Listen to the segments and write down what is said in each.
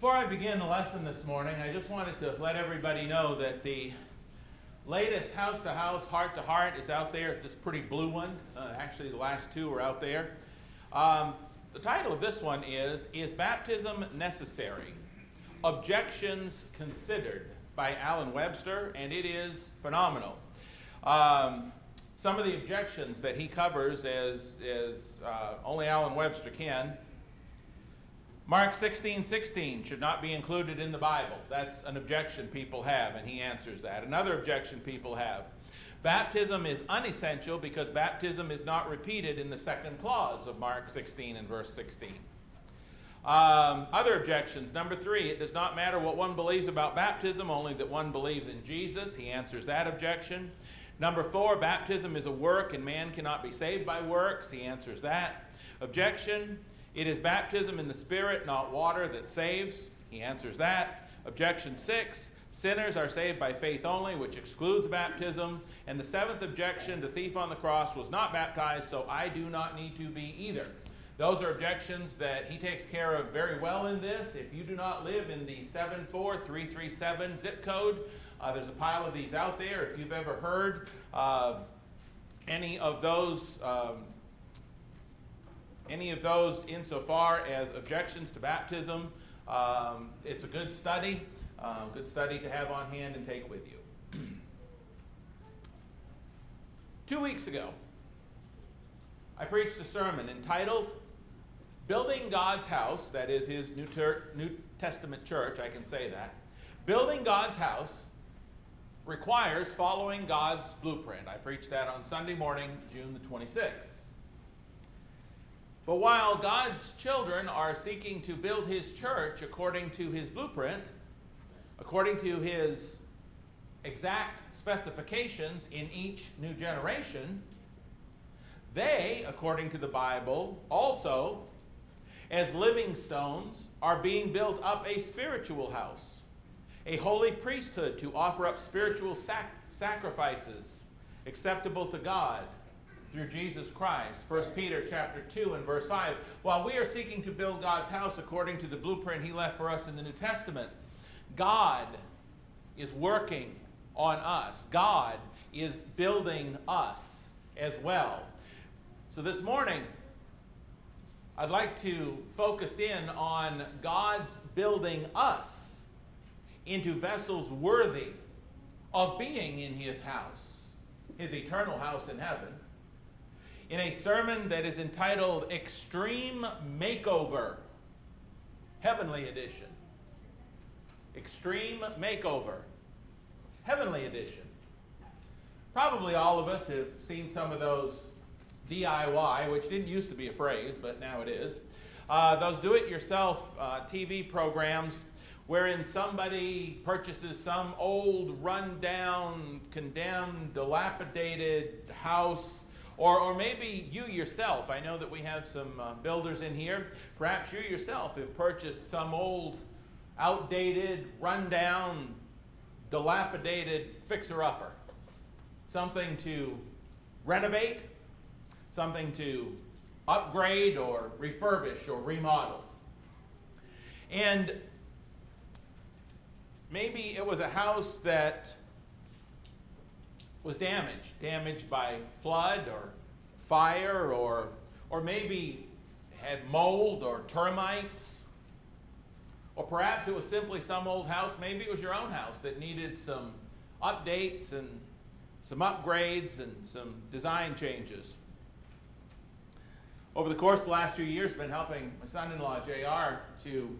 Before I begin the lesson this morning, I just wanted to let everybody know that the latest house to house, heart to heart is out there. It's this pretty blue one. Uh, actually, the last two are out there. Um, the title of this one is Is Baptism Necessary? Objections Considered by Alan Webster, and it is phenomenal. Um, some of the objections that he covers as, as uh, only Alan Webster can Mark 16, 16 should not be included in the Bible. That's an objection people have, and he answers that. Another objection people have. Baptism is unessential because baptism is not repeated in the second clause of Mark 16 and verse 16. Um, other objections. Number three, it does not matter what one believes about baptism, only that one believes in Jesus. He answers that objection. Number four, baptism is a work and man cannot be saved by works. He answers that. Objection, it is baptism in the Spirit, not water, that saves. He answers that. Objection six sinners are saved by faith only, which excludes baptism. And the seventh objection the thief on the cross was not baptized, so I do not need to be either. Those are objections that he takes care of very well in this. If you do not live in the 74337 zip code, uh, there's a pile of these out there. If you've ever heard uh, any of those um, any of those insofar as objections to baptism. Um, it's a good study, uh, good study to have on hand and take with you. Two weeks ago, I preached a sermon entitled Building God's House, that is his New, New Testament church, I can say that. Building God's house requires following God's blueprint. I preached that on Sunday morning, June the 26th. But while God's children are seeking to build his church according to his blueprint, according to his exact specifications in each new generation, they, according to the Bible, also, as living stones, are being built up a spiritual house, a holy priesthood to offer up spiritual sac- sacrifices acceptable to God through Jesus Christ. 1 Peter chapter 2 and verse 5. While we are seeking to build God's house according to the blueprint he left for us in the New Testament, God is working on us. God is building us as well. So this morning, I'd like to focus in on God's building us into vessels worthy of being in his house, his eternal house in heaven in a sermon that is entitled Extreme Makeover, Heavenly Edition. Extreme Makeover, Heavenly Edition. Probably all of us have seen some of those DIY, which didn't used to be a phrase, but now it is. Uh, those do it yourself uh, TV programs wherein somebody purchases some old, run-down, condemned, dilapidated house or, or maybe you yourself, I know that we have some uh, builders in here. Perhaps you yourself have purchased some old, outdated, rundown, dilapidated fixer upper. Something to renovate, something to upgrade or refurbish or remodel. And maybe it was a house that was damaged, damaged by flood or fire or, or maybe had mold or termites. Or perhaps it was simply some old house, maybe it was your own house that needed some updates and some upgrades and some design changes. Over the course of the last few years, I've been helping my son-in-law, JR, to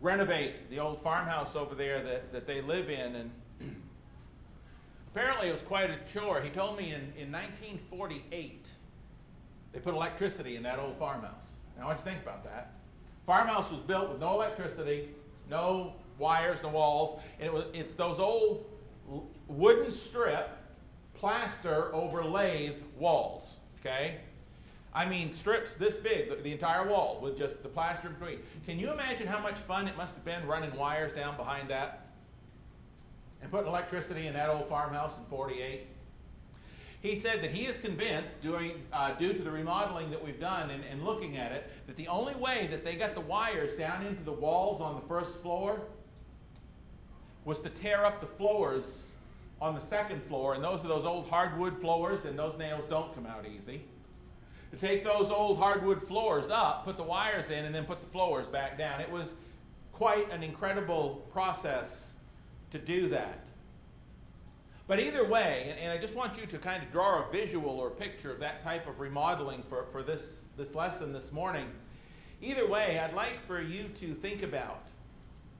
renovate the old farmhouse over there that, that they live in. And Apparently, it was quite a chore. He told me in, in 1948, they put electricity in that old farmhouse. Now, what do you to think about that? Farmhouse was built with no electricity, no wires, no walls, and it was, it's those old wooden strip, plaster over lathe walls, okay? I mean, strips this big, the, the, entire wall, with just the plaster in between. Can you imagine how much fun it must have been running wires down behind that? And putting electricity in that old farmhouse in 48. he said that he is convinced, doing, uh, due to the remodeling that we've done and, and looking at it, that the only way that they got the wires down into the walls on the first floor was to tear up the floors on the second floor, and those are those old hardwood floors, and those nails don't come out easy. To take those old hardwood floors up, put the wires in, and then put the floors back down. It was quite an incredible process to do that. But either way, and, and, I just want you to kind of draw a visual or picture of that type of remodeling for, for this, this lesson this morning. Either way, I'd like for you to think about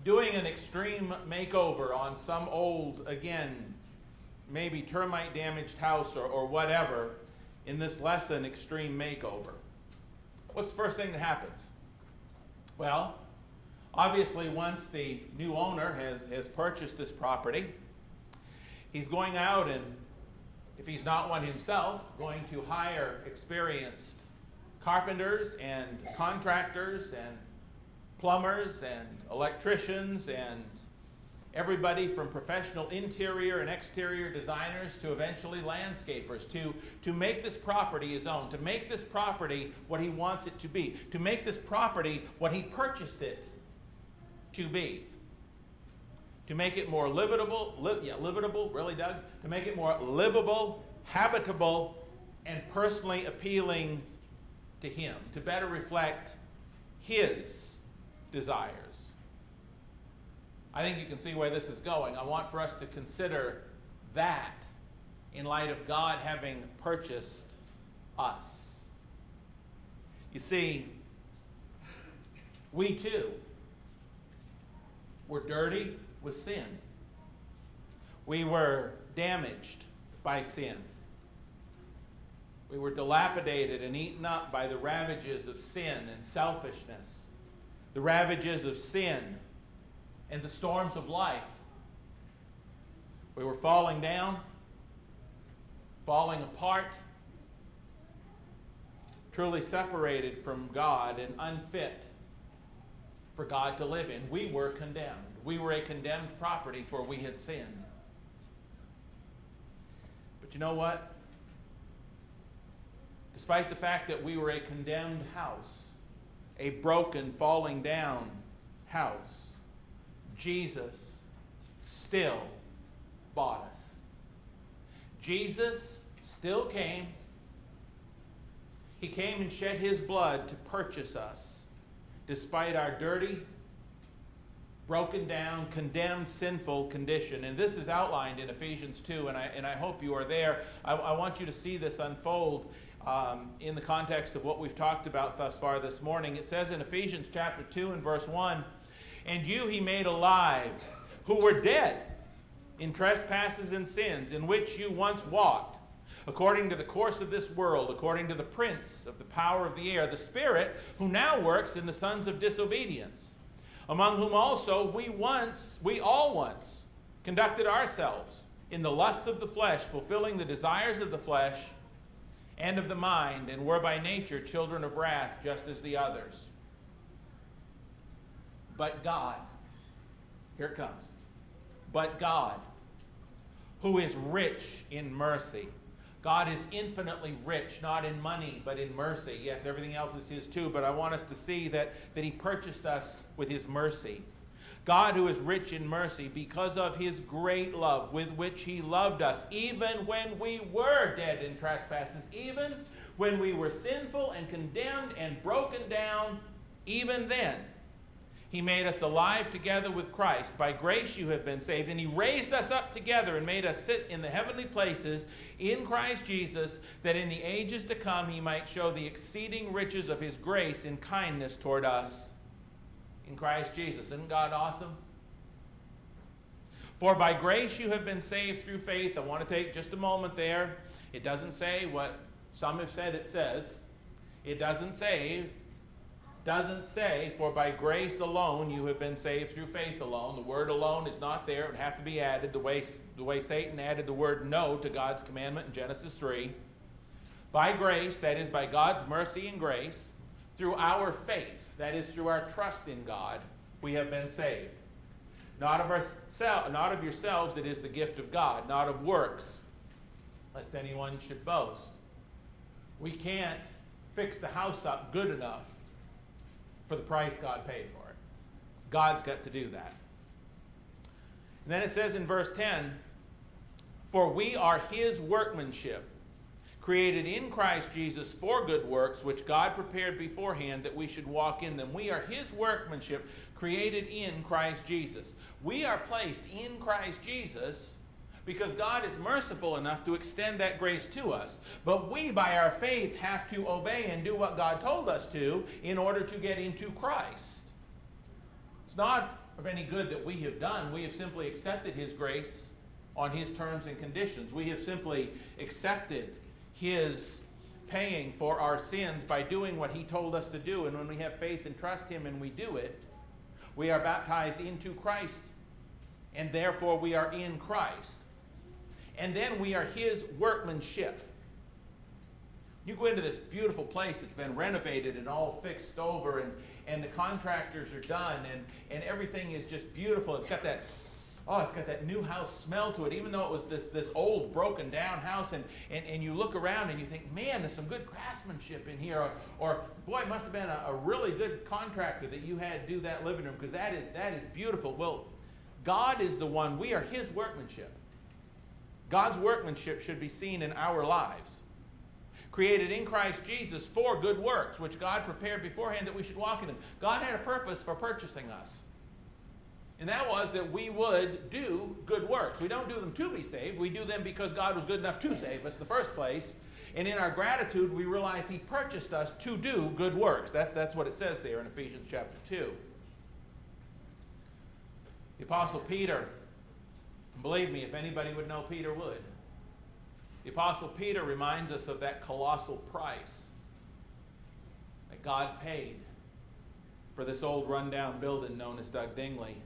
doing an extreme makeover on some old, again, maybe termite damaged house or, or whatever in this lesson, extreme makeover. What's the first thing that happens? Well, obviously, once the new owner has, has purchased this property, he's going out and, if he's not one himself, going to hire experienced carpenters and contractors and plumbers and electricians and everybody from professional interior and exterior designers to eventually landscapers to, to make this property his own, to make this property what he wants it to be, to make this property what he purchased it to be. To make it more livable, li- yeah, livable, really, Doug? To make it more livable, habitable, and personally appealing to him, to better reflect his desires. I think you can see where this is going. I want for us to consider that in light of God having purchased us. You see, we too were dirty with sin. We were damaged by sin. We were dilapidated and eaten up by the ravages of sin and selfishness, the ravages of sin and the storms of life. We were falling down, falling apart, truly separated from God and unfit for God to live in. We were condemned. We were a condemned property for we had sinned. But you know what? Despite the fact that we were a condemned house, a broken, falling down house, Jesus still bought us. Jesus still came. He came and shed his blood to purchase us, despite our dirty, broken down, condemned, sinful condition. And this is outlined in Ephesians 2, and I, and I hope you are there. I, I want you to see this unfold um, in the context of what we've talked about thus far this morning. It says in Ephesians chapter 2 and verse 1 and you he made alive, who were dead in trespasses and sins, in which you once walked, according to the course of this world, according to the prince of the power of the air, the Spirit, who now works in the sons of disobedience, among whom also we once, we all once, conducted ourselves in the lusts of the flesh, fulfilling the desires of the flesh and of the mind, and were by nature children of wrath, just as the others. But God, here it comes. But God, who is rich in mercy. God is infinitely rich, not in money, but in mercy. Yes, everything else is His too, but I want us to see that, that He purchased us with His mercy. God, who is rich in mercy, because of His great love with which He loved us, even when we were dead in trespasses, even when we were sinful and condemned and broken down, even then he made us alive together with Christ. By grace you have been saved. And He raised us up together and made us sit in the heavenly places in Christ Jesus, that in the ages to come He might show the exceeding riches of His grace and kindness toward us in Christ Jesus. Isn't God awesome? For by grace you have been saved through faith. I want to take just a moment there. It doesn't say what some have said it says. It doesn't say doesn't say, for by grace alone you have been saved through faith alone. The word alone is not there. It would have to be added the way, the way Satan added the word no to God's commandment in Genesis 3. By grace, that is, by God's mercy and grace, through our faith, that is, through our trust in God, we have been saved. Not of, ourselves, not of yourselves, it is the gift of God, not of works, lest anyone should boast. We can't fix the house up good enough for the price God paid for it. God's got to do that. And then it says in verse 10 For we are his workmanship, created in Christ Jesus for good works, which God prepared beforehand that we should walk in them. We are his workmanship, created in Christ Jesus. We are placed in Christ Jesus because God is merciful enough to extend that grace to us. But we, by our faith, have to obey and do what God told us to in order to get into Christ. It's not of any good that we have done. We have simply accepted His grace on His terms and conditions. We have simply accepted His paying for our sins by doing what He told us to do. And when we have faith and trust Him and we do it, we are baptized into Christ, and therefore we are in Christ and then we are his workmanship. You go into this beautiful place that's been renovated and all fixed over, and, and the contractors are done, and, and everything is just beautiful. It's got that, oh, it's got that new house smell to it, even though it was this, this old, broken down house. And, and, and you look around and you think, man, there's some good craftsmanship in here. Or, or boy, it must have been a, a really good contractor that you had do that living room, because that is, that is beautiful. Well, God is the one, we are his workmanship. God's workmanship should be seen in our lives. Created in Christ Jesus for good works, which God prepared beforehand that we should walk in them. God had a purpose for purchasing us. And that was that we would do good works. We don't do them to be saved. We do them because God was good enough to save us in the first place. And in our gratitude, we realized He purchased us to do good works. That's, that's what it says there in Ephesians chapter 2. The Apostle Peter Believe me, if anybody would know, Peter would. The Apostle Peter reminds us of that colossal price that God paid for this old rundown building known as Doug Dingley.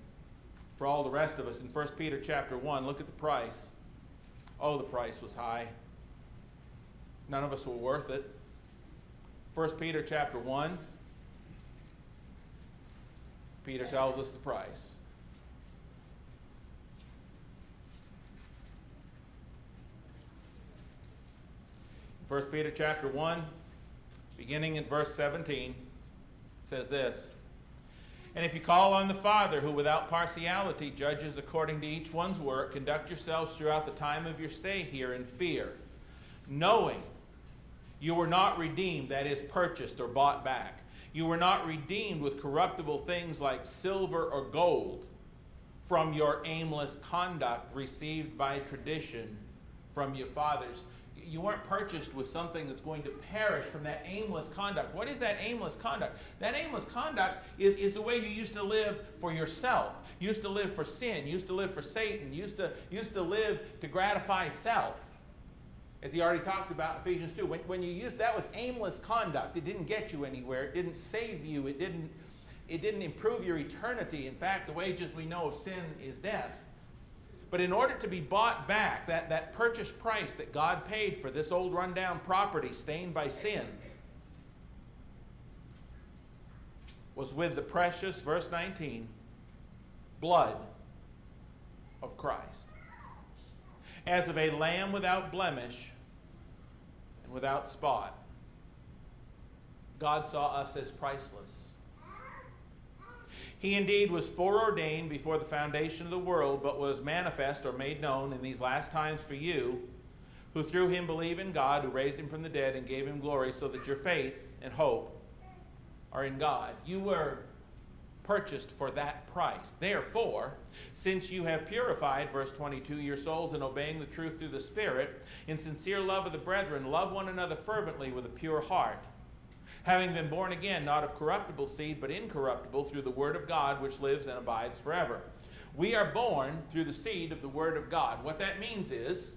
For all the rest of us, in 1 Peter chapter 1, look at the price. Oh, the price was high. None of us were worth it. 1 Peter chapter 1, Peter tells us the price. 1 Peter chapter 1, beginning in verse 17, says this And if you call on the Father, who without partiality judges according to each one's work, conduct yourselves throughout the time of your stay here in fear, knowing you were not redeemed, that is, purchased or bought back. You were not redeemed with corruptible things like silver or gold from your aimless conduct received by tradition from your fathers you weren't purchased with something that's going to perish from that aimless conduct. What is that aimless conduct? That aimless conduct is, is the way you used to live for yourself. You used to live for sin. Used to live for Satan. Used to, used to live to gratify self. As he already talked about Ephesians 2. When, when you used that was aimless conduct. It didn't get you anywhere. It didn't save you. It didn't, it didn't improve your eternity. In fact, the wages we know of sin is death. But in order to be bought back, that, that purchase price that God paid for this old rundown property stained by sin was with the precious, verse 19, blood of Christ. As of a lamb without blemish and without spot, God saw us as priceless. He indeed was foreordained before the foundation of the world, but was manifest or made known in these last times for you, who through him believe in God, who raised him from the dead and gave him glory, so that your faith and hope are in God. You were purchased for that price. Therefore, since you have purified, verse 22, your souls in obeying the truth through the Spirit, in sincere love of the brethren, love one another fervently with a pure heart having been born again, not of corruptible seed, but incorruptible, through the Word of God, which lives and abides forever. We are born through the seed of the Word of God. What that means is,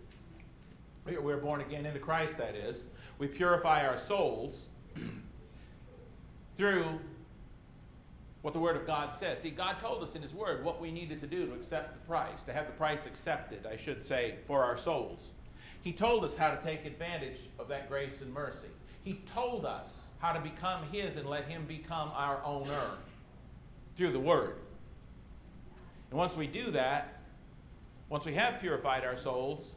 we're born again into Christ, that is. We purify our souls through what the Word of God says. See, God told us in His Word what we needed to do to accept the price, to have the price accepted, I should say, for our souls. He told us how to take advantage of that grace and mercy. He told us how to become His and let Him become our owner through the Word. And once we do that, once we have purified our souls,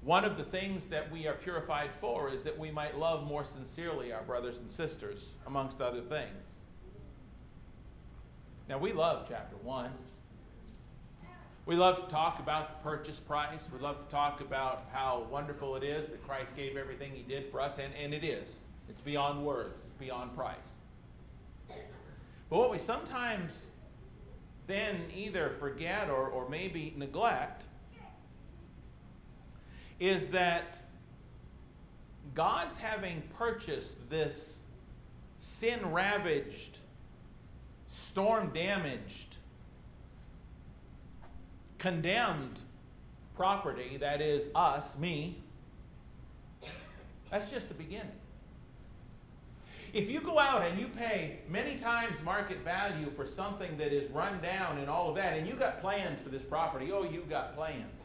one of the things that we are purified for is that we might love more sincerely our brothers and sisters, amongst other things. Now, we love chapter 1. We love to talk about the purchase price. We love to talk about how wonderful it is that Christ gave everything he did for us, and, and it is. It's beyond words, it's beyond price. But what we sometimes then either forget or, or maybe neglect is that God's having purchased this sin ravaged, storm damaged, condemned property, that is us, me, that's just the beginning. If you go out and you pay many times market value for something that is run down and all of that, and you got plans for this property, oh, you got plans.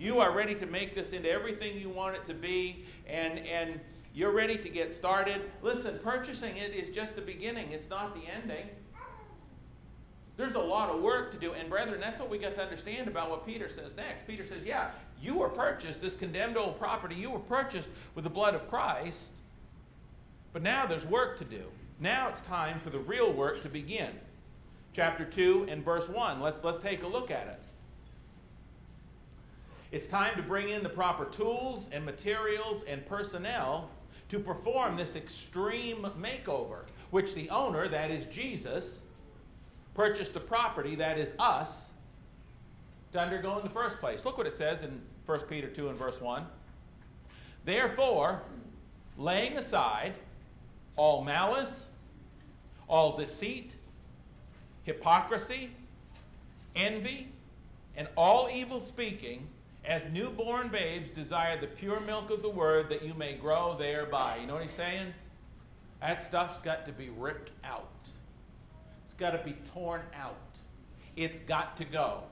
You are ready to make this into everything you want it to be, and, and you're ready to get started. Listen, purchasing it is just the beginning, it's not the ending. There's a lot of work to do. And, brethren, that's what we got to understand about what Peter says next. Peter says, Yeah, you were purchased, this condemned old property, you were purchased with the blood of Christ. But now there's work to do. Now it's time for the real work to begin. Chapter 2 and verse 1. Let's, let's take a look at it. It's time to bring in the proper tools and materials and personnel to perform this extreme makeover, which the owner, that is Jesus, purchased the property, that is us, to undergo in the first place. Look what it says in 1 Peter 2 and verse 1. Therefore, laying aside all malice, all deceit, hypocrisy, envy, and all evil speaking, as newborn babes desire the pure milk of the word that you may grow thereby. You know what he's saying? That stuff's got to be ripped out. It's got to be torn out. It's got to go.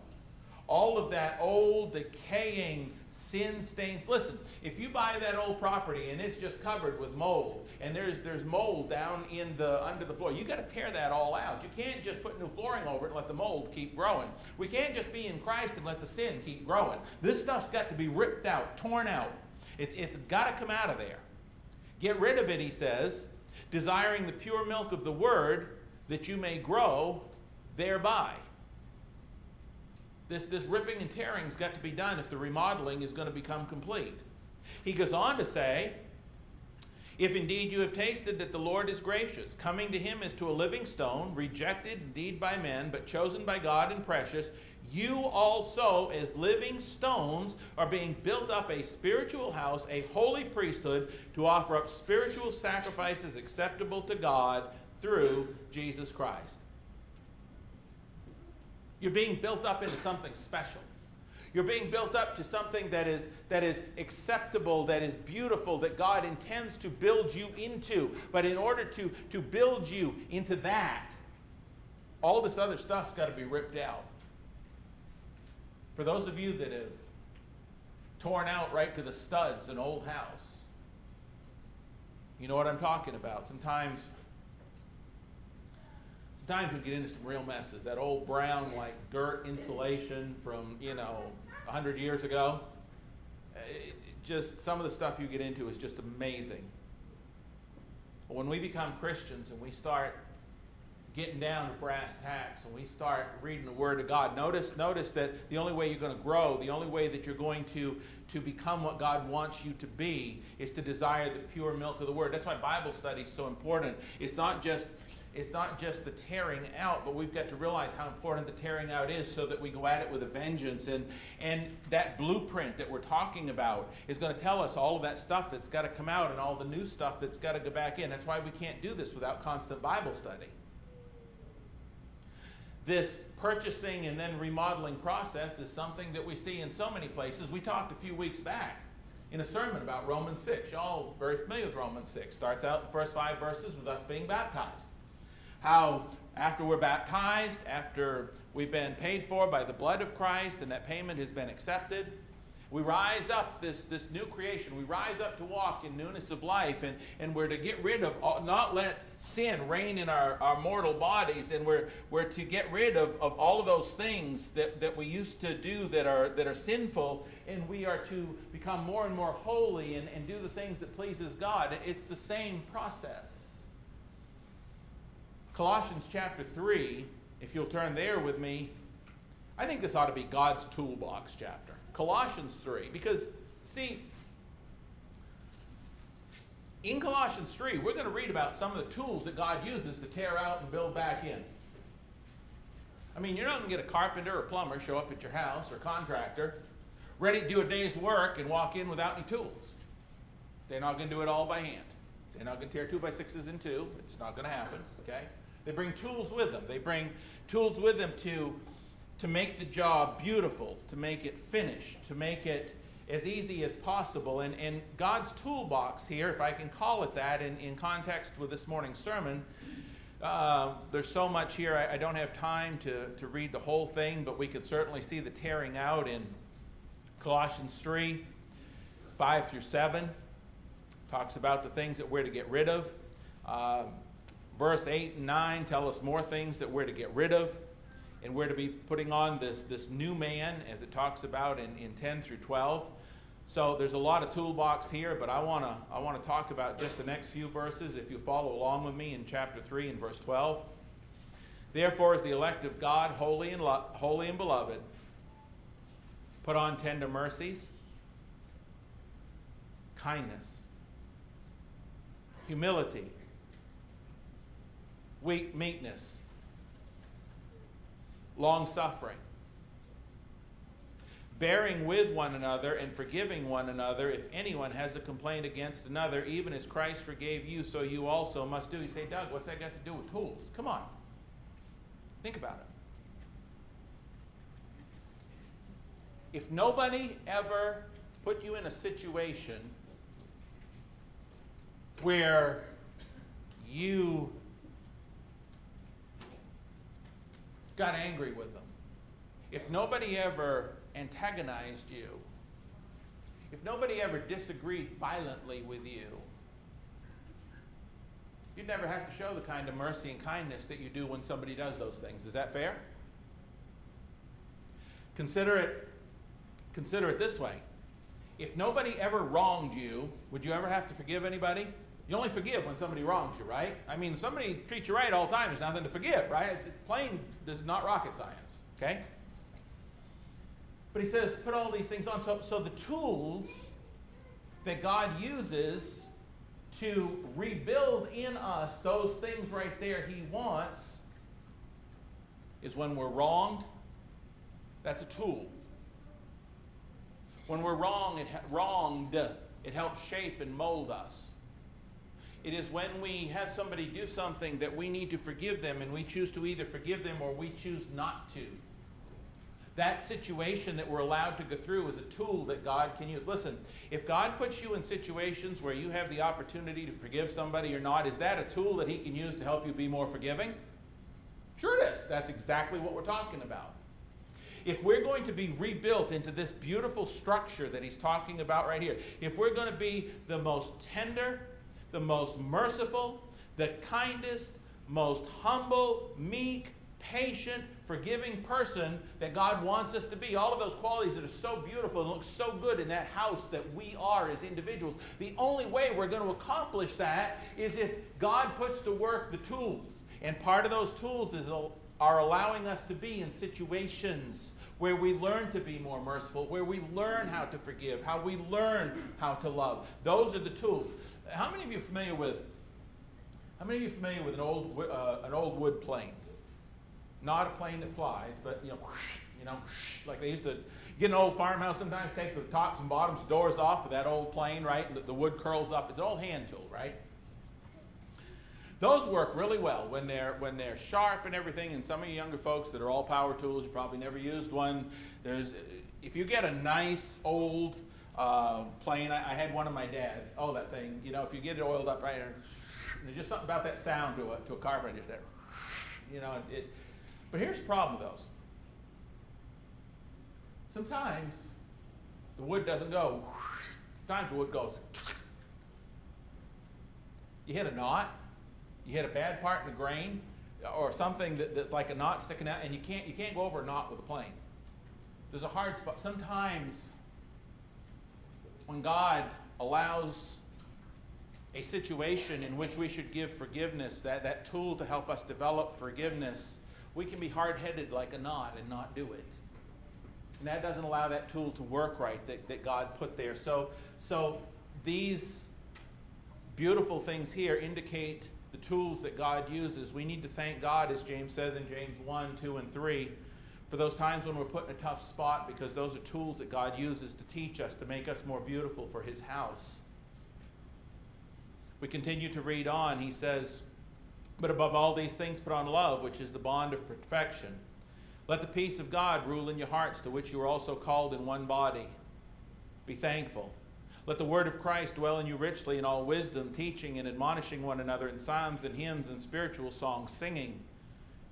All of that old, decaying, sin stains. Listen, if you buy that old property and it's just covered with mold and there's, there's mold down in the, under the floor, you got to tear that all out. You can't just put new flooring over it and let the mold keep growing. We can't just be in Christ and let the sin keep growing. This stuff's got to be ripped out, torn out. It's, it's got to come out of there. Get rid of it, he says, desiring the pure milk of the word that you may grow thereby. This, this ripping and tearing's got to be done if the remodeling is going to become complete. He goes on to say, if indeed you have tasted that the Lord is gracious, coming to him as to a living stone, rejected indeed by men, but chosen by God and precious, you also, as living stones, are being built up a spiritual house, a holy priesthood, to offer up spiritual sacrifices acceptable to God through Jesus Christ. You're being built up into something special. You're being built up to something that is, that is acceptable, that is beautiful, that God intends to build you into. But in order to, to build you into that, all this other stuff's got to be ripped out. For those of you that have torn out right to the studs an old house, you know what I'm talking about. Sometimes Sometimes we get into some real messes. That old brown, like dirt insulation from, you know, 100 years ago. It, just some of the stuff you get into is just amazing. But when we become Christians and we start getting down to brass tacks and we start reading the Word of God, notice, notice that the only way you're going to grow, the only way that you're going to, to become what God wants you to be, is to desire the pure milk of the Word. That's why Bible study is so important. It's not just it's not just the tearing out, but we've got to realize how important the tearing out is so that we go at it with a vengeance. And, and that blueprint that we're talking about is going to tell us all of that stuff that's got to come out and all the new stuff that's got to go back in. That's why we can't do this without constant Bible study. This purchasing and then remodeling process is something that we see in so many places. We talked a few weeks back in a sermon about Romans 6. Y'all very familiar with Romans 6. Starts out the first five verses with us being baptized how after we're baptized, after we've been paid for by the blood of Christ and that payment has been accepted, We rise up this, this new creation. We rise up to walk in newness of life, and, and we're to get rid of, all, not let sin reign in our, our mortal bodies, and we're, we're to get rid of, of all of those things that, that we used to do that are, that are sinful, and we are to become more and more holy and, and do the things that pleases God. It's the same process. Colossians chapter 3, if you'll turn there with me, I think this ought to be God's toolbox chapter. Colossians 3. Because, see, in Colossians 3, we're going to read about some of the tools that God uses to tear out and build back in. I mean, you're not going to get a carpenter or plumber show up at your house or contractor ready to do a day's work and walk in without any tools. They're not going to do it all by hand. They're not going to tear two by sixes in two. It's not going to happen, okay? They bring tools with them. They bring tools with them to to make the job beautiful, to make it finished, to make it as easy as possible. And, and God's toolbox here, if I can call it that, in, in context with this morning's sermon, uh, there's so much here, I, I, don't have time to, to read the whole thing, but we could certainly see the tearing out in Colossians 3 5 through 7. Talks about the things that we're to get rid of. Uh, verse 8 and 9 tell us more things that we're to get rid of and we're to be putting on this, this new man, as it talks about in, in 10 through 12. So there's a lot of toolbox here, but I want to I want to talk about just the next few verses. If you follow along with me in chapter 3 and verse 12. Therefore, as the elect of God, holy and, lo- holy and beloved, put on tender mercies, kindness, humility, weak meekness long suffering, bearing with one another and forgiving one another if anyone has a complaint against another, even as Christ forgave you, so you also must do. You say, Doug, what's that got to do with tools? Come on. Think about it. If nobody ever put you in a situation where you got angry with them, if nobody ever antagonized you, if nobody ever disagreed violently with you, you'd never have to show the kind of mercy and kindness that you do when somebody does those things. Is that fair? Consider it, consider it this way. If nobody ever wronged you, would you ever have to forgive anybody? You only forgive when somebody wrongs you, right? I mean, somebody treats you right all the time. There's nothing to forgive, right? It's plain. This is not rocket science, okay? But he says, put all these things on. So, so the tools that God uses to rebuild in us those things right there He wants is when we're wronged. That's a tool. When we're wrong, it wronged, it helps shape and mold us. It is when we have somebody do something that we need to forgive them and we choose to either forgive them or we choose not to. That situation that we're allowed to go through is a tool that God can use. Listen, if God puts you in situations where you have the opportunity to forgive somebody or not, is that a tool that He can use to help you be more forgiving? Sure, it is. That's exactly what we're talking about. If we're going to be rebuilt into this beautiful structure that He's talking about right here, if we're going to be the most tender, the most merciful, the kindest, most humble, meek, patient, forgiving person that God wants us to be. All of those qualities that are so beautiful and look so good in that house that we are as individuals. The only way we're going to accomplish that is if God puts to work the tools. And part of those tools is uh, are allowing us to be in situations where we learn to be more merciful, where we learn how to forgive, how we learn how to love. Those are the tools. How many of you are familiar with? How many of you are familiar with an old uh, an old wood plane? Not a plane that flies, but you know, whoosh, you know, whoosh, like they used to get an old farmhouse sometimes, take the tops and bottoms doors off of that old plane, right? And the, the wood curls up. It's an old hand tool, right? Those work really well when they're when they're sharp and everything. And some of you younger folks that are all power tools, you probably never used one. There's if you get a nice old uh, plane. I, I, had one of my dad's. Oh, that thing. You know, if you get it oiled up right there, there's just something about that sound to a, to a carburetor. Just there. You know, it. But here's the problem with those. Sometimes The wood doesn't go. Sometimes the wood goes. You hit a knot, you hit a bad part in the grain, or something that, that's like a knot sticking out, and you can't, you can't go over a knot with a plane. There's a hard spot. Sometimes when God allows a situation in which we should give forgiveness, that, that tool to help us develop forgiveness, we can be hard headed like a knot and not do it. And that doesn't allow that tool to work right that, that God put there. So, so these beautiful things here indicate the tools that God uses. We need to thank God, as James says in James 1, 2, and 3, for those times when we're put in a tough spot because those are tools that God uses to teach us, to make us more beautiful for His house. We continue to read on. He says, But above all these things, put on love, which is the bond of perfection. Let the peace of God rule in your hearts, to which you are also called in one body. Be thankful. Let the word of Christ dwell in you richly in all wisdom, teaching and admonishing one another in psalms and hymns and spiritual songs, singing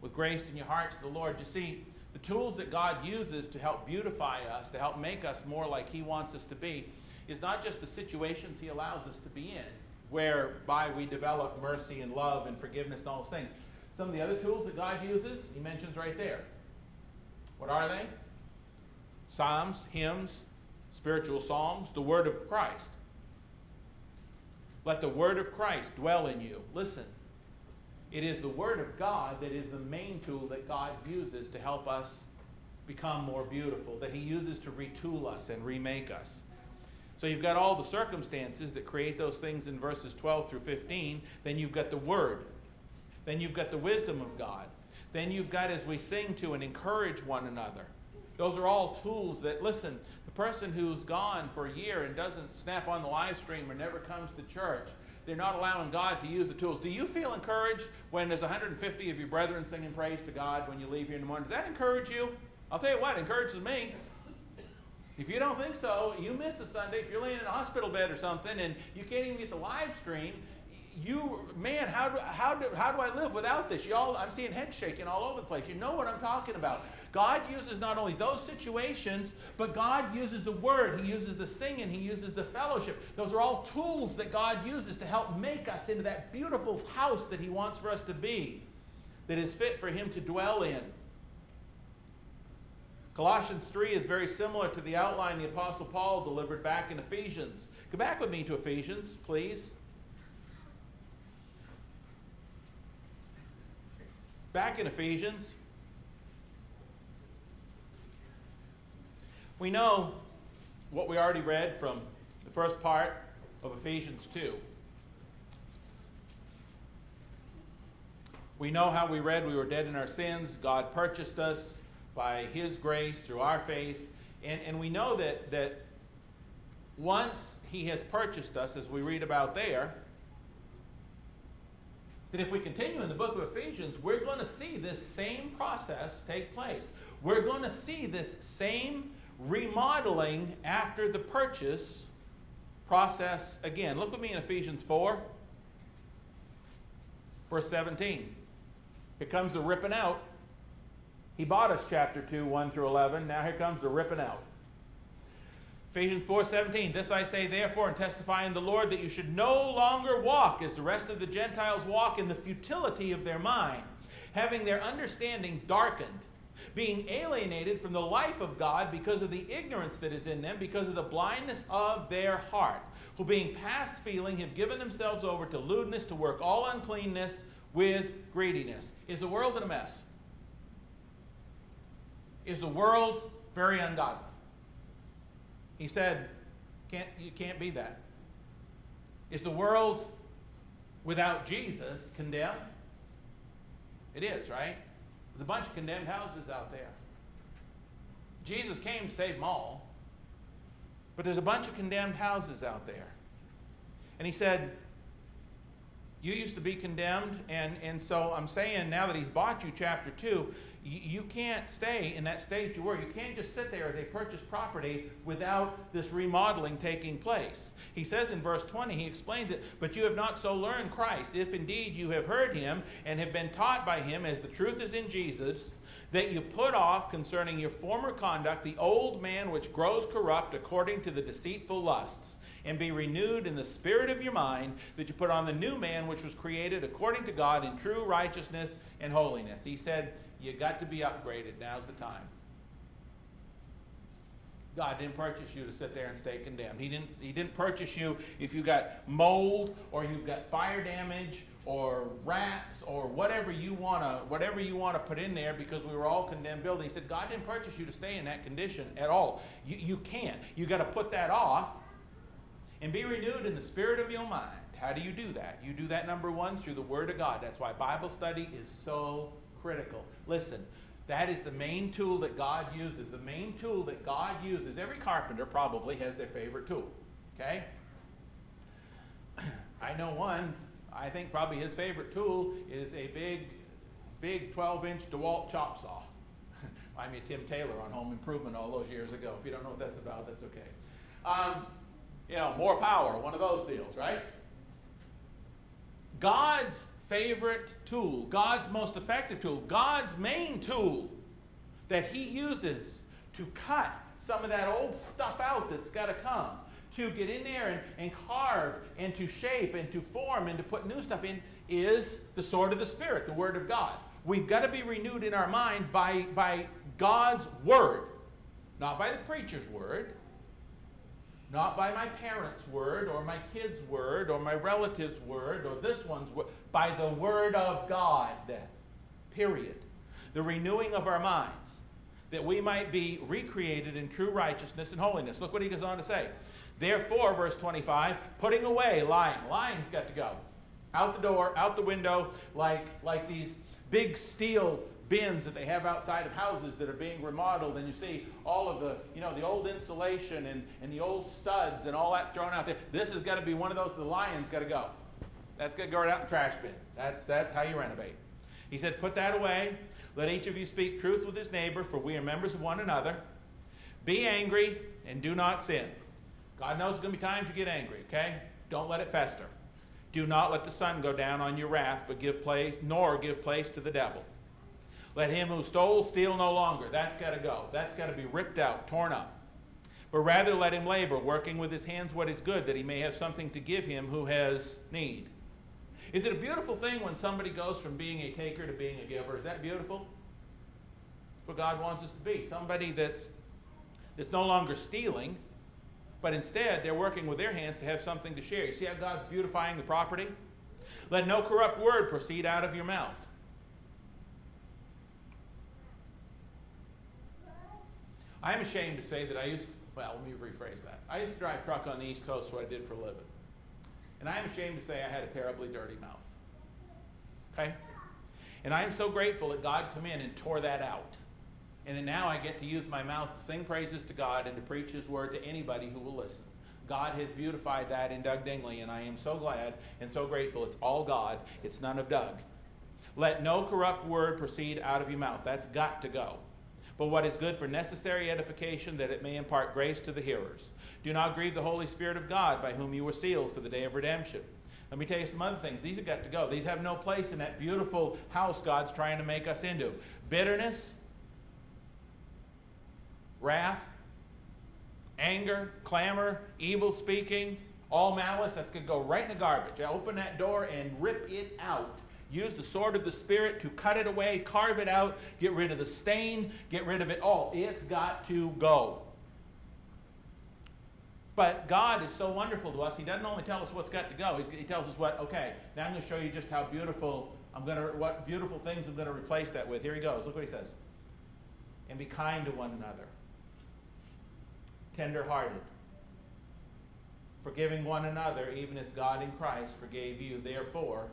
with grace in your hearts to the Lord. You see, the tools that God uses to help beautify us, to help make us more like He wants us to be, is not just the situations He allows us to be in, whereby we develop mercy and love and forgiveness and all those things. Some of the other tools that God uses, He mentions right there. What are they? Psalms, hymns, spiritual songs, the Word of Christ. Let the Word of Christ dwell in you. Listen, it is the Word of God that is the main tool that God uses to help us become more beautiful, that He uses to retool us and remake us. So you've got all the circumstances that create those things in verses 12 through 15. Then you've got the Word. Then you've got the wisdom of God. Then you've got as we sing to and encourage one another. Those are all tools that, listen, the person who's gone for a year and doesn't snap on the live stream or never comes to church, they're not allowing God to use the tools. Do you feel encouraged when there's 150 of your brethren singing praise to God when you leave here in the morning? Does that encourage you? I'll tell you what, encourages me. If you don't think so, you miss a Sunday. If you're laying in a hospital bed or something and you can't even get the live stream, you, man, how do, how, do, how do I live without this? Y'all, I'm seeing head shaking all over the place. You know what I'm talking about. God uses not only those situations, but God uses the word. He uses the singing. He uses the fellowship. Those are all tools that God uses to help make us into that beautiful house that He wants for us to be, that is fit for Him to dwell in. Colossians 3 is very similar to the outline the Apostle Paul delivered back in Ephesians. Go back with me to Ephesians, please. Back in Ephesians, we know what we already read from the first part of Ephesians 2. We know how we read we were dead in our sins, God purchased us by His grace through our faith. And, and we know that, that once He has purchased us, as we read about there, that if we continue in the book of Ephesians, we're going to see this same process take place. We're going to see this same remodeling after the purchase process again. Look with me in Ephesians 4, verse 17. Here comes the ripping out. He bought us chapter 2, 1 through 11. Now here comes the ripping out. Ephesians 4:17 This I say therefore and testify in the Lord that you should no longer walk as the rest of the Gentiles walk in the futility of their mind, having their understanding darkened, being alienated from the life of God because of the ignorance that is in them, because of the blindness of their heart, who being past feeling have given themselves over to lewdness to work all uncleanness with greediness. Is the world in a mess? Is the world very ungodly? He said, can't, You can't be that. Is the world without Jesus condemned? It is, right? There's a bunch of condemned houses out there. Jesus came to save them all, but there's a bunch of condemned houses out there. And he said, You used to be condemned, and, and so I'm saying now that he's bought you, chapter 2, you, can't stay in that state you were. You can't just sit there as a purchased property without this remodeling taking place. He says in verse 20, he explains it, but you have not so learned Christ, if indeed you have heard him and have been taught by him, as the truth is in Jesus, that you put off concerning your former conduct the old man which grows corrupt according to the deceitful lusts and be renewed in the spirit of your mind, that you put on the new man which was created according to God in true righteousness and holiness. He said, You got to be upgraded. Now's the time. God didn't purchase you to sit there and stay condemned. He didn't, he didn't purchase you if you got mold or you've got fire damage or rats or whatever you want to whatever you want to put in there because we were all condemned buildings. He said God didn't purchase you to stay in that condition at all. You, you can't. You got to put that off and be renewed in the spirit of your mind. How do you do that? You do that number one through the Word of God. That's why Bible study is so critical. Listen, that is the main tool that God uses. The main tool that God uses. Every carpenter probably has their favorite tool. Okay? I know one. I think probably his favorite tool is a big, big 12 inch DeWalt chop saw. I mean, Tim Taylor on Home Improvement all those years ago. If you don't know what that's about, that's okay. Um, you know, more power, one of those deals, right? God's favorite tool, God's most effective tool, God's main tool that He uses to cut some of that old stuff out that's got to come, to get in there and, and carve and to shape and to form and to put new stuff in, is the sword of the Spirit, the Word of God. We've got to be renewed in our mind by, by God's Word, not by the preacher's Word, not by my parents' word or my kids' word or my relative's word or this one's word, by the word of God. Period. The renewing of our minds, that we might be recreated in true righteousness and holiness. Look what he goes on to say. Therefore, verse 25, putting away lying. Lying's got to go. Out the door, out the window, like, like these big steel bins that they have outside of houses that are being remodeled and you see all of the you know the old insulation and, and the old studs and all that thrown out there. This has got to be one of those the lion's got to go. That's got to go right out in the trash bin. That's that's how you renovate. He said put that away. Let each of you speak truth with his neighbor for we are members of one another. Be angry and do not sin. God knows there's going to be times you get angry okay? Don't let it fester. Do not let the sun go down on your wrath but give place nor give place to the devil let him who stole steal no longer. That's got to go. That's got to be ripped out, torn up. But rather let him labor, working with his hands what is good, that he may have something to give him who has need. Is it a beautiful thing when somebody goes from being a taker to being a giver? Is that beautiful? That's what God wants us to be. Somebody that's, that's no longer stealing, but instead they're working with their hands to have something to share. You see how God's beautifying the property? Let no corrupt word proceed out of your mouth I'm ashamed to say that I used, well, let me rephrase that. I used to drive truck on the East Coast, what I did for a living. And I'm ashamed to say I had a terribly dirty mouth. Okay? And I am so grateful that God come in and tore that out. And that now I get to use my mouth to sing praises to God and to preach His word to anybody who will listen. God has beautified that in Doug Dingley, and I am so glad and so grateful. It's all God, it's none of Doug. Let no corrupt word proceed out of your mouth. That's got to go but what is good for necessary edification, that it may impart grace to the hearers. Do not grieve the Holy Spirit of God, by whom you were sealed for the day of redemption. Let me tell you some other things. These have got to go. These have no place in that beautiful house God's trying to make us into. Bitterness, wrath, anger, clamor, evil speaking, all malice, that's going to go right in the garbage. Open that door and rip it out Use the sword of the Spirit to cut it away, carve it out, get rid of the stain, get rid of it all. It's got to go. But God is so wonderful to us. He doesn't only tell us what's got to go. He tells us what. Okay, now I'm going to show you just how beautiful I'm going to. What beautiful things I'm going to replace that with. Here he goes. Look what he says. And be kind to one another, tender-hearted, forgiving one another, even as God in Christ forgave you. Therefore,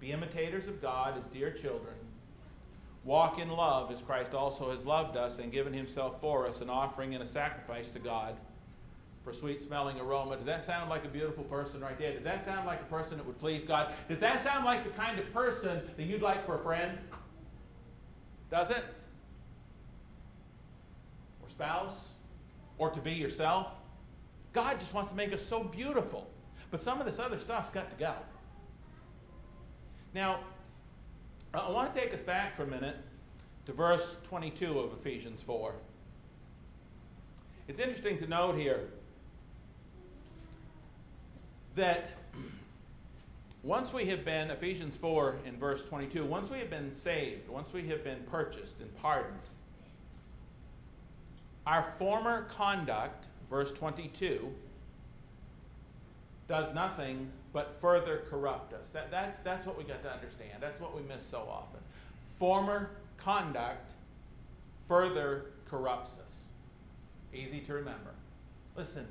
be imitators of God as dear children. Walk in love as Christ also has loved us and given himself for us, an offering and a sacrifice to God for sweet smelling aroma. Does that sound like a beautiful person right there? Does that sound like a person that would please God? Does that sound like the kind of person that you'd like for a friend? does it? Or spouse? Or to be yourself? God just wants to make us so beautiful. But some of this other stuff's got to go. Now, I want to take us back for a minute to verse 22 of Ephesians 4. It's interesting to note here that once we have been, Ephesians 4 in verse 22, once we have been saved, once we have been purchased and pardoned, our former conduct, verse 22, does nothing but further corrupt us. That, that's, that's what we got to understand. That's what we miss so often. Former conduct further corrupts us. Easy to remember. Listen,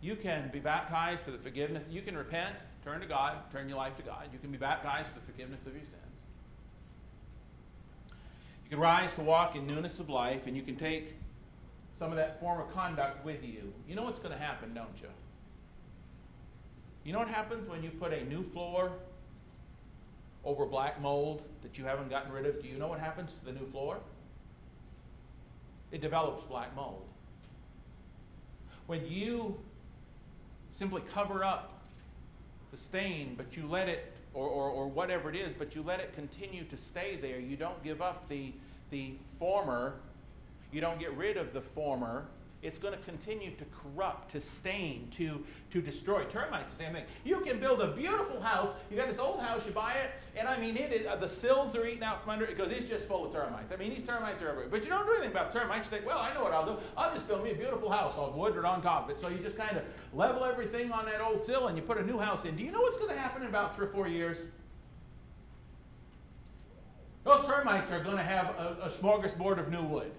you can be baptized for the forgiveness. You can repent, turn to God, turn your life to God. You can be baptized for the forgiveness of your sins. You can rise to walk in newness of life, and you can take some of that former conduct with you. You know what's going to happen, don't you? You know what happens when you put a new floor over black mold that you haven't gotten rid of? Do you know what happens to the new floor? It develops black mold. When you simply cover up the stain, but you let it, or, or, or whatever it is, but you let it continue to stay there, you don't give up the, the former, you don't get rid of the former, it's going to continue to corrupt, to stain, to, to destroy. Termites, the same thing. You can build a beautiful house. You got this old house, you buy it, and I mean, uh, the sills are eaten out from under it because it's just full of termites. I mean, these termites are everywhere. But you don't do anything about termites. You think, well, I know what I'll do. I'll just build me a beautiful house off wood or on top of it. So you just kind of level everything on that old sill and you put a new house in. Do you know what's going to happen in about three or four years? Those termites are going to have a, a smorgasbord of new wood.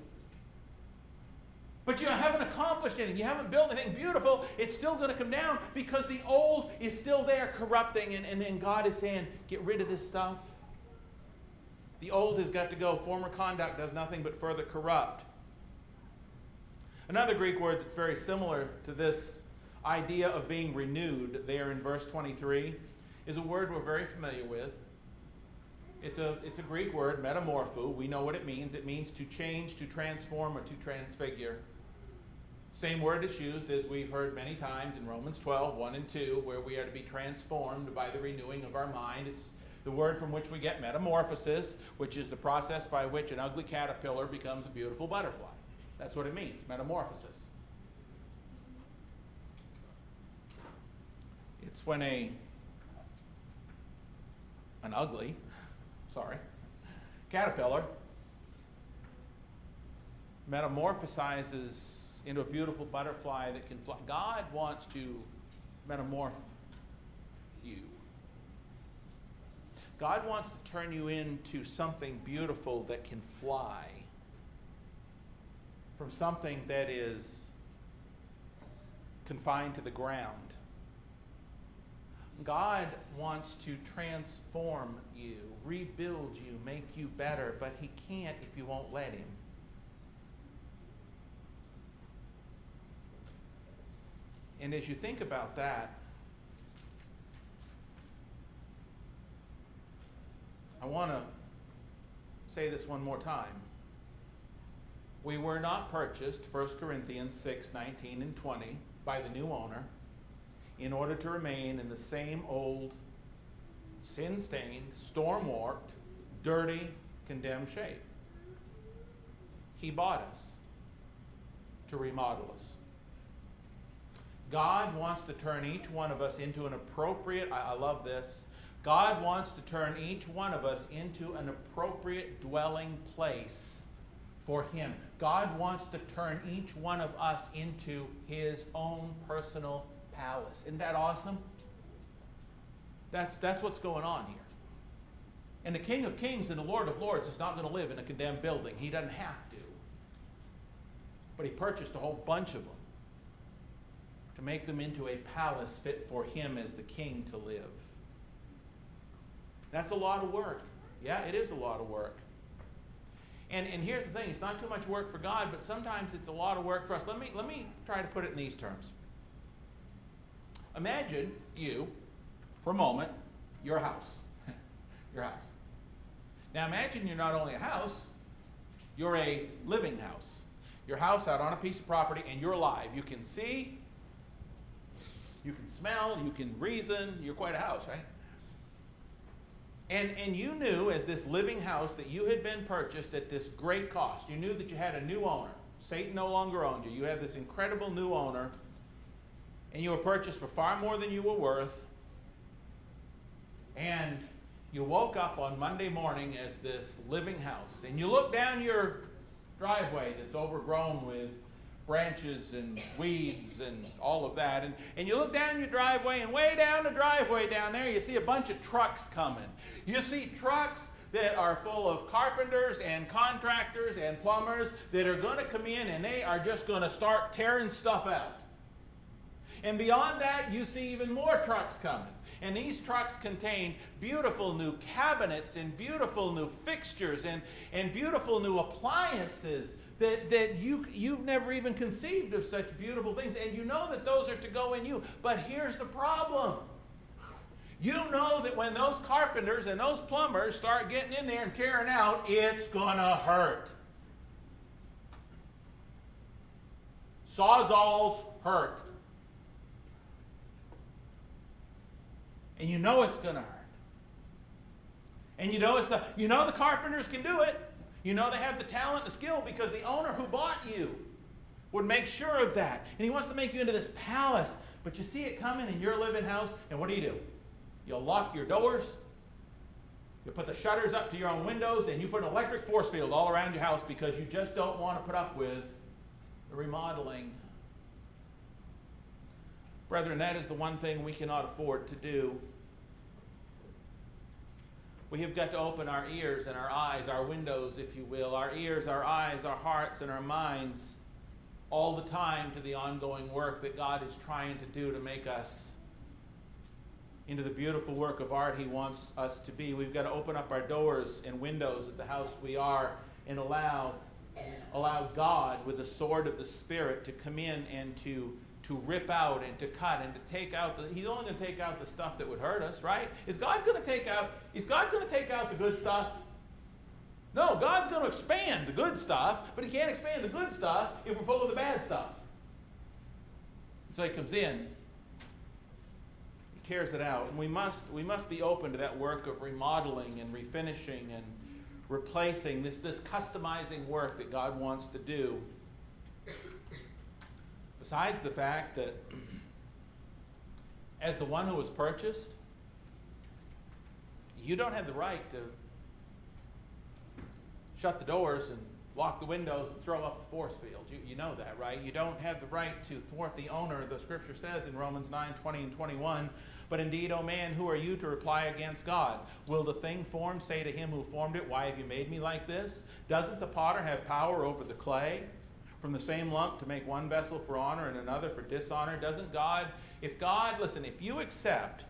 But you haven't accomplished anything. You haven't built anything beautiful. It's still going to come down because the old is still there corrupting. And, and, God is saying, get rid of this stuff. The old has got to go. Former conduct does nothing but further corrupt. Another Greek word that's very similar to this idea of being renewed there in verse 23 is a word we're very familiar with. It's a, it's a Greek word, metamorpho. We know what it means. It means to change, to transform, or to transfigure. Same word is used as we've heard many times in Romans 12, 1 and 2, where we are to be transformed by the renewing of our mind. It's the word from which we get metamorphosis, which is the process by which an ugly caterpillar becomes a beautiful butterfly. That's what it means, metamorphosis. It's when a an ugly, sorry, caterpillar metamorphosizes into a beautiful butterfly that can fly. God wants to metamorph you. God wants to turn you into something beautiful that can fly from something that is confined to the ground. God wants to transform you, rebuild you, make you better, but He can't if you won't let Him. And as you think about that, I want to say this one more time. We were not purchased, 1 Corinthians 6 19 and 20, by the new owner in order to remain in the same old, sin stained, storm warped, dirty, condemned shape. He bought us to remodel us. God wants to turn each one of us into an appropriate, I, I, love this. God wants to turn each one of us into an appropriate dwelling place for Him. God wants to turn each one of us into His own personal palace. Isn't that awesome? That's, that's what's going on here. And the King of Kings and the Lord of Lords is not going to live in a condemned building. He doesn't have to. But He purchased a whole bunch of them to make them into a palace fit for him as the king to live. That's a lot of work. Yeah, it is a lot of work. And, and here's the thing it's not too much work for God, but sometimes it's a lot of work for us. Let me, let me try to put it in these terms. Imagine you, for a moment, your house. your house. Now imagine you're not only a house, you're a living house. Your house out on a piece of property and you're alive. You can see, you can smell, you can reason. You're quite a house, right? And, and you knew as this living house that you had been purchased at this great cost. You knew that you had a new owner. Satan no longer owned you. You have this incredible new owner, and you were purchased for far more than you were worth. And you woke up on Monday morning as this living house, and you look down your driveway that's overgrown with branches and weeds and all of that. And, and you look down your driveway, and way down the driveway down there, you see a bunch of trucks coming. You see trucks that are full of carpenters and contractors and plumbers that are going to come in and they are just going to start tearing stuff out. And beyond that, you see even more trucks coming. And these trucks contain beautiful new cabinets and beautiful new fixtures and, and beautiful new appliances that, that you, you've never even conceived of such beautiful things. And you know that those are to go in you. But here's the problem. You know that when those carpenters and those plumbers start getting in there and tearing out, it's going to hurt. Sawzalls hurt. And you know it's going to hurt. And you know it's the you know the carpenters can do it. You know they have the talent, the skill, because the owner who bought you would make sure of that. And he wants to make you into this palace. But you see it coming in your living house, and what do you do? You'll lock your doors, you put the shutters up to your own windows, and you put an electric force field all around your house because you just don't want to put up with the remodeling. Brethren, that is the one thing we cannot afford to do. We have got to open our ears and our eyes, our windows, if you will, our ears, our eyes, our hearts, and our minds all the time to the ongoing work that God is trying to do to make us into the beautiful work of art He wants us to be. We've got to open up our doors and windows of the house we are and allow, allow God, with the sword of the Spirit, to come in and to to rip out and to cut and to take out the he's only going to take out the stuff that would hurt us right? Is god going to take out is god going to take out the good stuff? No god's going to expand the good stuff but he can't expand the good stuff if we're full of the bad stuff. And so he comes in he tears it out and we must we must be open to that work of remodeling and refinishing and replacing this this customizing work that god wants to do Besides the fact that, as the one who was purchased, you don't have the right to shut the doors and lock the windows and throw up the force field. You, you know that, right? You don't have the right to thwart the owner, the scripture says in Romans 9 20 and 21. But indeed, O man, who are you to reply against God? Will the thing formed say to him who formed it, Why have you made me like this? Doesn't the potter have power over the clay? From the same lump to make one vessel for honor and another for dishonor? Doesn't God, if God, listen, if you accept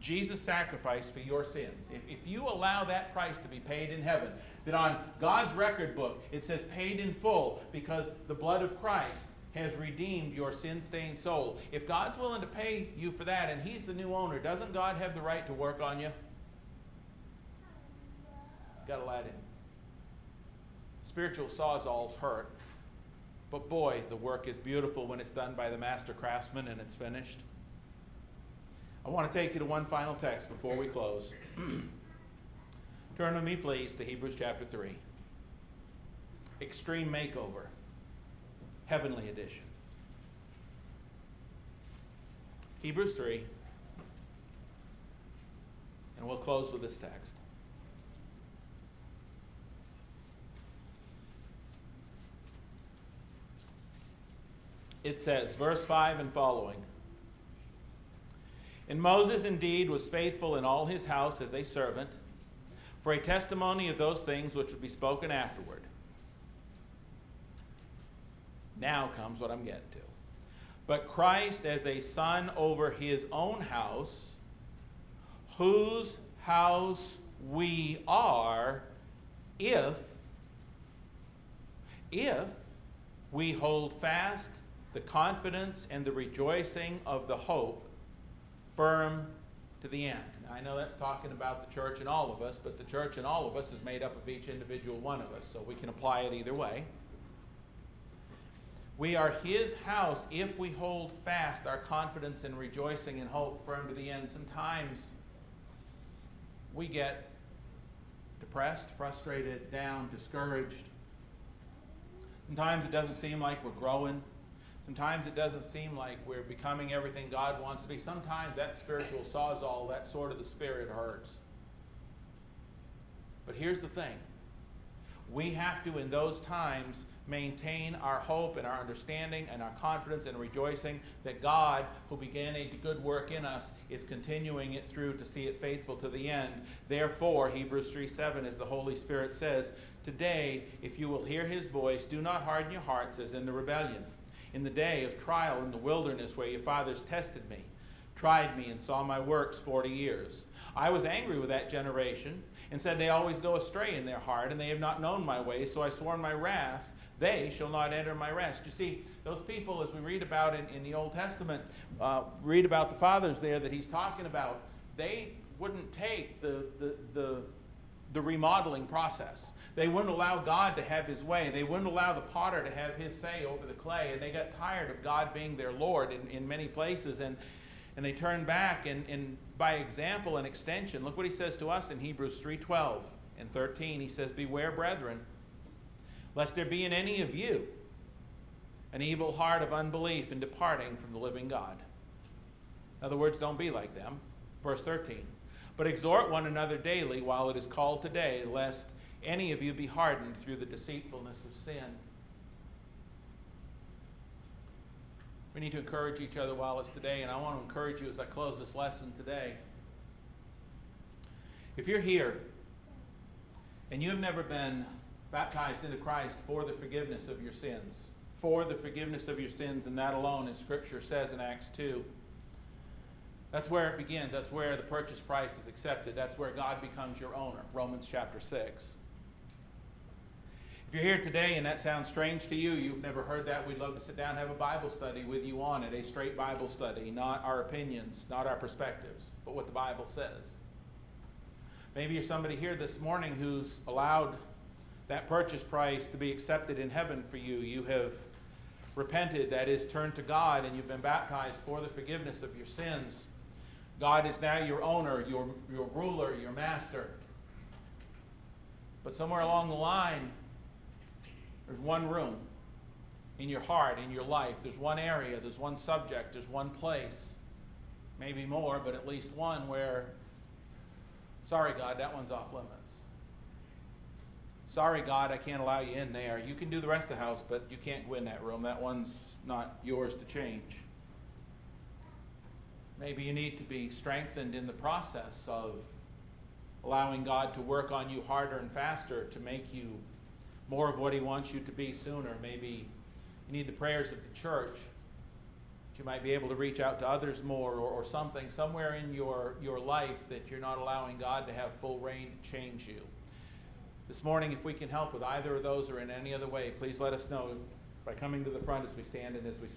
Jesus' sacrifice for your sins, if, if you allow that price to be paid in heaven, that on God's record book it says paid in full because the blood of Christ has redeemed your sin stained soul. If God's willing to pay you for that and He's the new owner, doesn't God have the right to work on you? Got to let Him. Spiritual sawzalls hurt. But boy, the work is beautiful when it's done by the master craftsman and it's finished. I want to take you to one final text before we close. Turn with me, please, to Hebrews chapter 3. Extreme Makeover, Heavenly Edition. Hebrews 3. And we'll close with this text. It says, verse 5 and following. And Moses indeed was faithful in all his house as a servant, for a testimony of those things which would be spoken afterward. Now comes what I'm getting to. But Christ as a son over his own house, whose house we are, if, if we hold fast the confidence and the rejoicing of the hope firm to the end. I know that's talking about the church and all of us, but the church and all of us is made up of each individual one of us, so we can apply it either way. We are his house if we hold fast our confidence and rejoicing and hope firm to the end. Sometimes we get depressed, frustrated, down, discouraged. Sometimes it doesn't seem like we're growing. Sometimes it doesn't seem like we're becoming everything God wants to be. Sometimes that spiritual sawzall, that sword of the Spirit hurts. But here's the thing we have to, in those times, maintain our hope and our understanding and our confidence and rejoicing that God, who began a good work in us, is continuing it through to see it faithful to the end. Therefore, Hebrews 3 7, as the Holy Spirit says, Today, if you will hear his voice, do not harden your hearts as in the rebellion. In the day of trial in the wilderness where your fathers tested me, tried me, and saw my works forty years. I was angry with that generation and said, They always go astray in their heart, and they have not known my ways, so I swore in my wrath they shall not enter my rest. You see, those people, as we read about in, in the Old Testament, uh, read about the fathers there that he's talking about, they wouldn't take the, the, the, the remodeling process. They wouldn't allow God to have his way. They wouldn't allow the potter to have his say over the clay. And they got tired of God being their Lord in, in many places. And, and they turned back. And, and by example and extension, look what he says to us in Hebrews 3.12 and 13. He says, Beware, brethren lest there be in any of you an evil heart of unbelief in departing from the living God. In other words, don't be like them. Verse 13. But exhort one another daily while it is called today, lest any of you be hardened through the deceitfulness of sin. We need to encourage each other while it's today, and I want to encourage you as I close this lesson today. If you're here and you have never been baptized into Christ for the forgiveness of your sins. For the forgiveness of your sins, and that alone, as Scripture says in Acts 2. That's where it begins. That's where the purchase price is accepted. That's where God becomes your owner. Romans chapter 6. If you're here today and that sounds strange to you, you've never heard that, we'd love to sit down and have a Bible study with you on it. A straight Bible study, not our opinions, not our perspectives, but what the Bible says. Maybe you're somebody here this morning who's allowed that purchase price to be accepted in heaven for you. You have repented, that is, turned to God, and you've been baptized for the forgiveness of your sins. God is now your owner, your, your ruler, your master. But somewhere along the line, there's one room in your heart, in your life. There's one area, there's one subject, there's one place. Maybe more, but at least one where, sorry, God, that one's off limits. Sorry, God, I can't allow you in there. You can do the rest of the house, but you can't go in that room. That one's not yours to change. Maybe you need to be strengthened in the process of allowing God to work on you harder and faster to make you more of what He wants you to be sooner. Maybe you need the prayers of the church. You might be able to reach out to others more or, or something somewhere in your, your life that you're not allowing God to have full reign to change you. This morning, if we can help with either of those or in any other way, please let us know by coming to the front as we stand and as we sing.